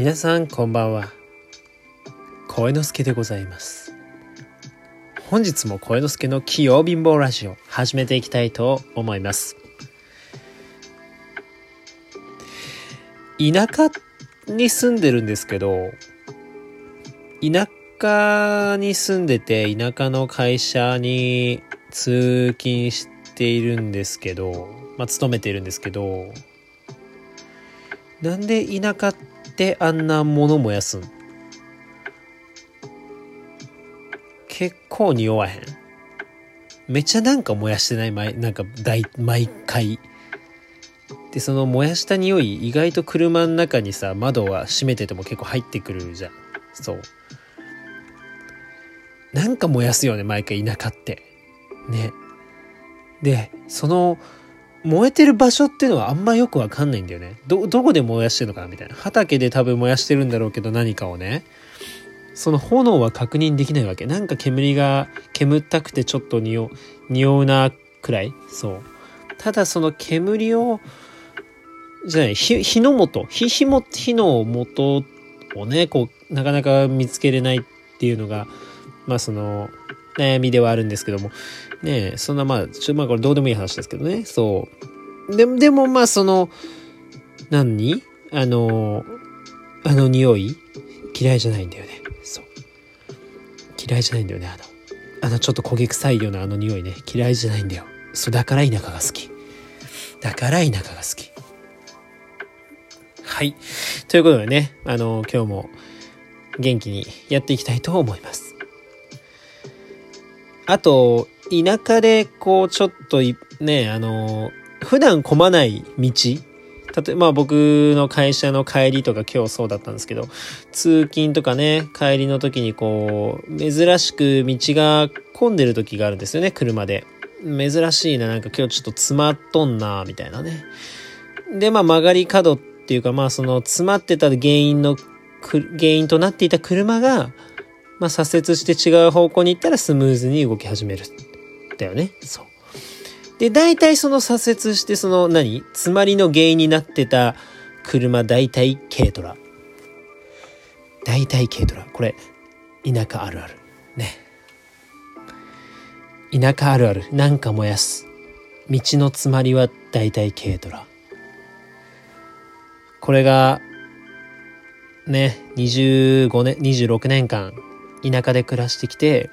皆さんこんばんは。声之助でございます。本日も声之助の器用貧乏ラジオ始めていきたいと思います。田舎に住んでるんですけど田舎に住んでて田舎の会社に通勤しているんですけどまあ勤めているんですけどなんで田舎ってあんなもの燃やすん？結構匂わへん。めちゃなんか燃やしてない毎なんか大毎回。でその燃やした匂い意外と車の中にさ窓は閉めてても結構入ってくるじゃん。そう。なんか燃やすよね毎回田舎って。ね。でその燃えてる場所っていうのはあんまよくわかんないんだよね。ど、どこで燃やしてるのかなみたいな。畑で多分燃やしてるんだろうけど何かをね。その炎は確認できないわけ。なんか煙が煙ったくてちょっと匂匂うなくらい。そう。ただその煙を、じゃない、火、火の元、火、火も、火の元をね、こう、なかなか見つけれないっていうのが、まあその、悩みではあるんですけども、ねそんなまあ、ちょっと、まあこれどうでもいい話ですけどね、そう。でも、でもまあその、何あの、あの匂い？嫌いじゃないんだよね。そう。嫌いじゃないんだよね、あの。あのちょっと焦げ臭いようなあの匂いね。嫌いじゃないんだよ。そう、だから田舎が好き。だから田舎が好き。はい。ということでね、あの、今日も元気にやっていきたいと思います。あと、田舎でこうちょっとね、あの、普段混まない道例えば、僕の会社の帰りとか今日そうだったんですけど、通勤とかね、帰りの時にこう、珍しく道が混んでる時があるんですよね、車で。珍しいな、なんか今日ちょっと詰まっとんな、みたいなね。で、まあ曲がり角っていうか、まあその詰まってた原因の、原因となっていた車が、まあ、左折して違う方向に行ったらスムーズに動き始める。だよね。そう。で、大体その左折してその何？詰まりの原因になってた車、大体軽トラ。大体軽トラ。これ、田舎あるある。ね。田舎あるある。なんか燃やす。道の詰まりは大体軽トラ。これが、ね、25年、26年間田舎で暮らしてきて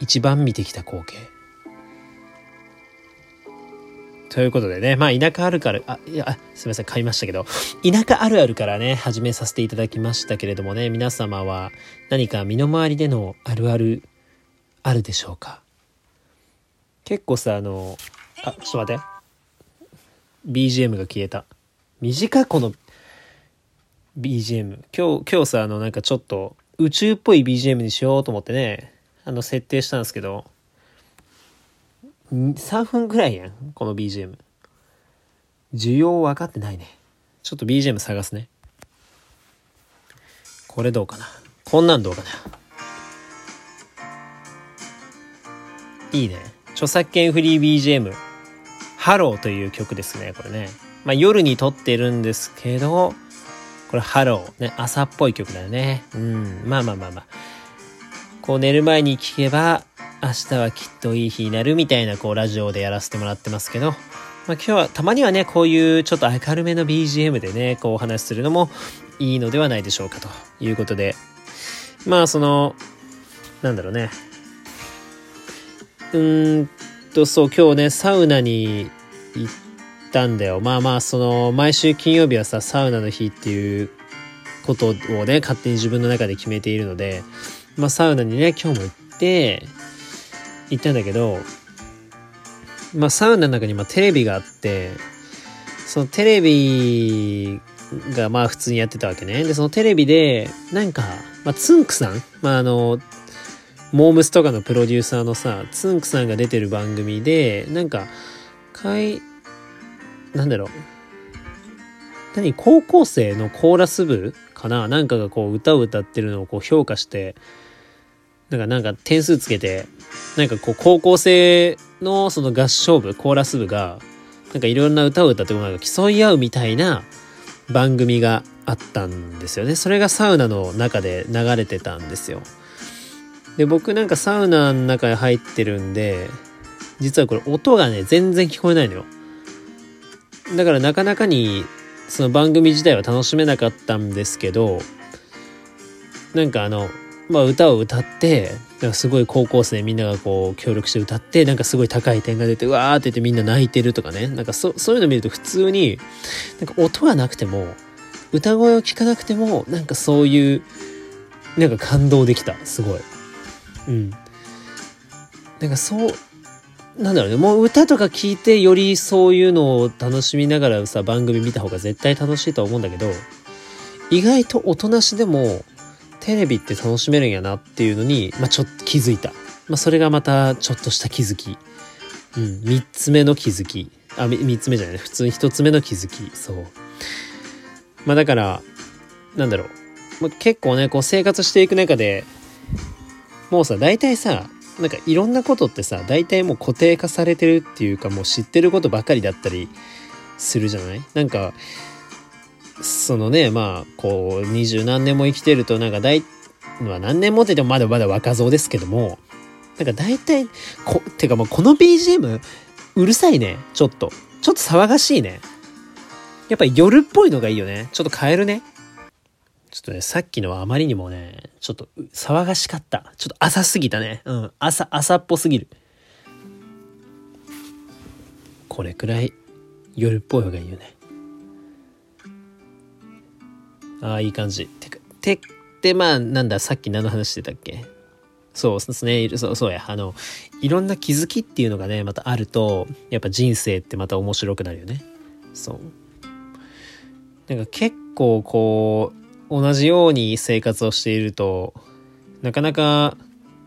一番見てきた光景ということでね、まあ田舎あるから、あ、いや、すみません、買いましたけど、田舎あるあるからね、始めさせていただきましたけれどもね、皆様は何か身の回りでのあるあるあるでしょうか？結構さ、あの、あ、ちょっと待って。BGM が消えた。短いこの BGM。今日、今日さ、あの、なんかちょっと宇宙っぽい BGM にしようと思ってね、あの、設定したんですけど、3分ぐらいやん、この BGM。需要分かってないね。ちょっと BGM 探すね。これどうかな。こんなんどうかな。いいね。著作権フリー BGM。ハローという曲ですね、これね。まあ夜に録ってるんですけど、これハロー。ね、朝っぽい曲だよね。うん。まあまあまあまあ。こう寝る前に聴けば、明日はきっといい日になるみたいなこうラジオでやらせてもらってますけど、まあ今日はたまにはね、こういうちょっと明るめの BGM でね、こうお話しするのもいいのではないでしょうかということで。まあその、なんだろうね。うーんと、そう、今日ね、サウナに行ってたんだよ。まあまあ、その、毎週金曜日はさ、サウナの日っていうことをね、勝手に自分の中で決めているので、まあサウナにね、今日も行って、行ったんだけど、まあサウナの中にまテレビがあって、そのテレビがまあ普通にやってたわけね。で、そのテレビで、なんか、まあツンクさんまああの、モームスとかのプロデューサーのさ、ツンクさんが出てる番組で、なんか、かい、なんだろう。何高校生のコーラス部かな？なんかがこう歌を歌ってるのをこう評価して、なんかなんか点数つけて、なんかこう高校生のその合唱部、コーラス部が、なんかいろんな歌を歌ってなんか競い合うみたいな番組があったんですよね。それがサウナの中で流れてたんですよ。で、僕なんかサウナの中に入ってるんで、実はこれ音がね、全然聞こえないのよ。だからなかなかにその番組自体は楽しめなかったんですけど、なんかあの、まあ歌を歌って、なんかすごい高校生みんながこう協力して歌って、なんかすごい高い点が出て、わーって言ってみんな泣いてるとかね。なんかそそういうの見ると普通に、なんか音がなくても、歌声を聞かなくても、なんかそういう、なんか感動できた。すごい。うん。なんかそう、なんだろうね、もう歌とか聞いてよりそういうのを楽しみながらさ、番組見た方が絶対楽しいとは思うんだけど、意外とおとなしでもテレビって楽しめるんやなっていうのに、まあ、ちょっと気づいた。まあ、それがまたちょっとした気づき。うん、三つ目の気づき。あ、三つ目じゃない、普通に一つ目の気づき。そう。まあだから、なんだろう。まあ、結構ね、こう生活していく中で、もうさ、大体さ、なんかいろんなことってさ、大体もう固定化されてるっていうかもう知ってることばかりだったりするじゃない？なんか、そのね、まあ、こう、二十何年も生きてると、なんか大、まあ何年もってもまだまだ若造ですけども、なんか大体、こ、てかもうこの BGM、うるさいね、ちょっと。ちょっと騒がしいね。やっぱり夜っぽいのがいいよね。ちょっと変えるね。ちょっとね、さっきのはあまりにもね、ちょっと騒がしかった。ちょっと朝すぎたね。うん。朝、朝っぽすぎる。これくらい夜っぽい方がいいよね。ああ、いい感じ。てか、て、ってまあ、なんだ、さっき何の話してたっけ？そうですね。そう、そうや。あの、いろんな気づきっていうのがね、またあると、やっぱ人生ってまた面白くなるよね。そう。なんか結構こう、同じように生活をしているとなかなか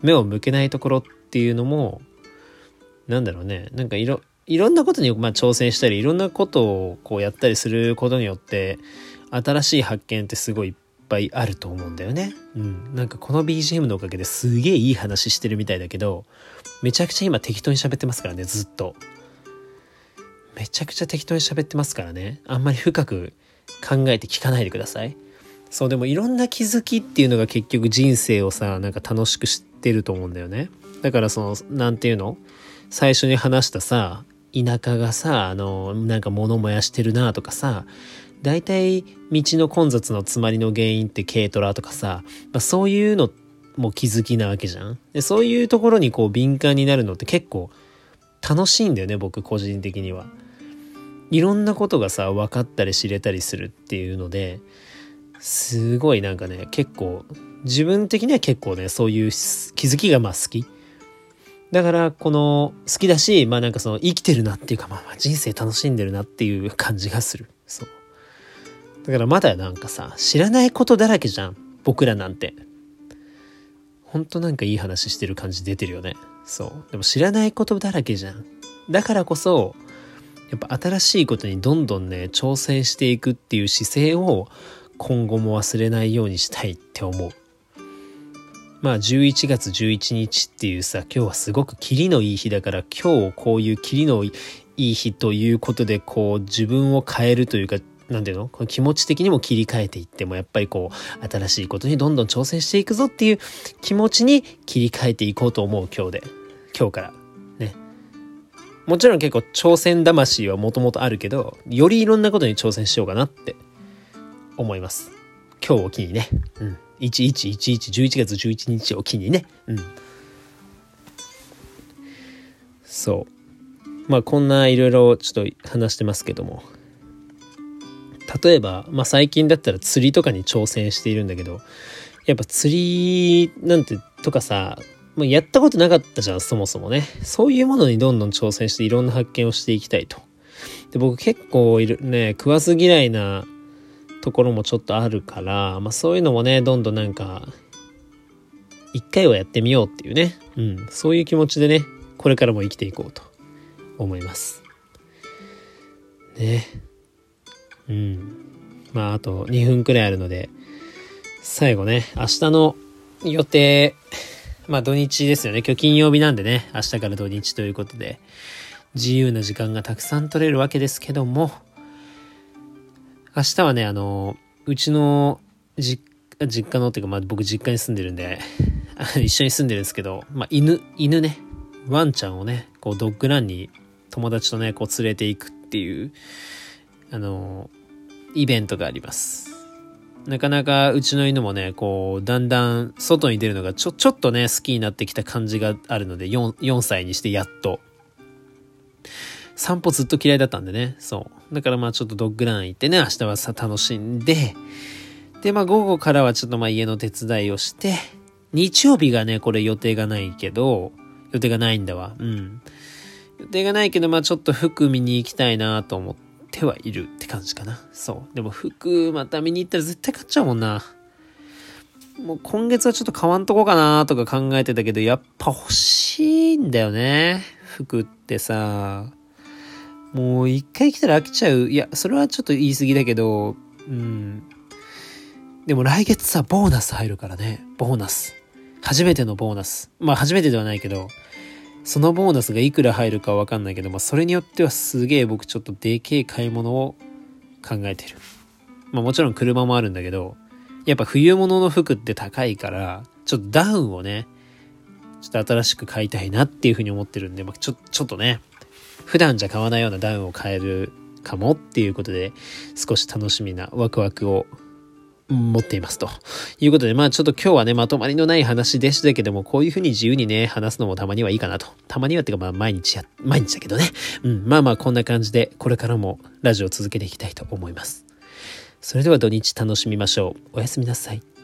目を向けないところっていうのもなんだろうねなんかいろいろんなことにまあ挑戦したりいろんなことをこうやったりすることによって新しい発見ってすごいいっぱいあると思うんだよね。うん。なんかこの BGM のおかげですげえいい話してるみたいだけどめちゃくちゃ今適当に喋ってますからねずっと。めちゃくちゃ適当に喋ってますからねあんまり深く考えて聞かないでください。そうでもいろんな気づきっていうのが結局人生をさなんか楽しく知ってると思うんだよね。だからその何て言うの？最初に話したさ田舎がさあのなんか物燃やしてるなとかさ大体道の混雑の詰まりの原因って軽トラとかさ、まあ、そういうのも気づきなわけじゃん。でそういうところにこう敏感になるのって結構楽しいんだよね僕個人的には。いろんなことがさ分かったり知れたりするっていうのですごいなんかね、結構、自分的には結構ね、そういう気づきがまあ好き。だから、この、好きだし、まあなんかその、生きてるなっていうか、まあ人生楽しんでるなっていう感じがする。そう。だからまだなんかさ、知らないことだらけじゃん。僕らなんて。ほんとなんかいい話してる感じ出てるよね。そう。でも知らないことだらけじゃん。だからこそ、やっぱ新しいことにどんどんね、挑戦していくっていう姿勢を今後も忘れないようにしたいって思う。まあ11月11日っていうさ、今日はすごくキリのいい日だから今日こういうキリのいい日ということでこう自分を変えるというか、なんていうの？この気持ち的にも切り替えていってもやっぱりこう新しいことにどんどん挑戦していくぞっていう気持ちに切り替えていこうと思う今日で。今日から。ね。もちろん結構挑戦魂はもともとあるけど、よりいろんなことに挑戦しようかなって思います。今日を機にね。うん。1111、11月11日を機にね。うん。そう。まあこんないろいろちょっと話してますけども。例えば、まあ最近だったら釣りとかに挑戦しているんだけど、やっぱ釣りなんてとかさ、もうやったことなかったじゃん、そもそもね。そういうものにどんどん挑戦していろんな発見をしていきたいと。で、僕結構いるね、食わず嫌いなところもちょっとあるから、まあそういうのもね、どんどんなんか、一回はやってみようっていうね、うん、そういう気持ちでね、これからも生きていこうと思います。ね。うん。まああと2分くらいあるので、最後ね、明日の予定、まあ土日ですよね。今日金曜日なんでね、明日から土日ということで、自由な時間がたくさん取れるわけですけども、明日はね、あの、うちの実実家のっていうか、まあ僕実家に住んでるんで、一緒に住んでるんですけど、まあ犬、犬ね、ワンちゃんをね、こうドッグランに友達とね、こう連れていくっていう、あの、イベントがあります。なかなかうちの犬もね、こう、だんだん外に出るのがちょ、ちょっとね、好きになってきた感じがあるので、4、4歳にしてやっと。散歩ずっと嫌いだったんでね、そう。だからまあちょっとドッグラン行ってね、明日はさ、楽しんで、で、まあ午後からはちょっとまあ家の手伝いをして、日曜日がね、これ予定がないけど、予定がないんだわ。うん。予定がないけど、まあちょっと服見に行きたいなと思って、はいるって感じかな。そう。でも服また見に行ったら絶対買っちゃうもんな。もう今月はちょっと買わんとこかなとか考えてたけど、やっぱ欲しいんだよね。服ってさ。もう一回来たら飽きちゃう。いや、それはちょっと言い過ぎだけど、うん。でも来月さ、ボーナス入るからね。ボーナス。初めてのボーナス。まあ初めてではないけど、そのボーナスがいくら入るかわかんないけど、まあ、それによってはすげえ僕ちょっとでけえ買い物を考えてる。まあ、もちろん車もあるんだけど、やっぱ冬物の服って高いから、ちょっとダウンをね、ちょっと新しく買いたいなっていうふうに思ってるんで、まあ、ちょ、ちょっとね、普段じゃ買わないようなダウンを買えるかもっていうことで、少し楽しみなワクワクを持っていますと。いうことで、まあちょっと今日はね、まとまりのない話でしたけども、こういうふうに自由にね、話すのもたまにはいいかなと。たまにはっていうかまあ毎日や、毎日だけどね。うん、まあまあこんな感じで、これからもラジオを続けていきたいと思います。それでは土日楽しみましょう。おやすみなさい。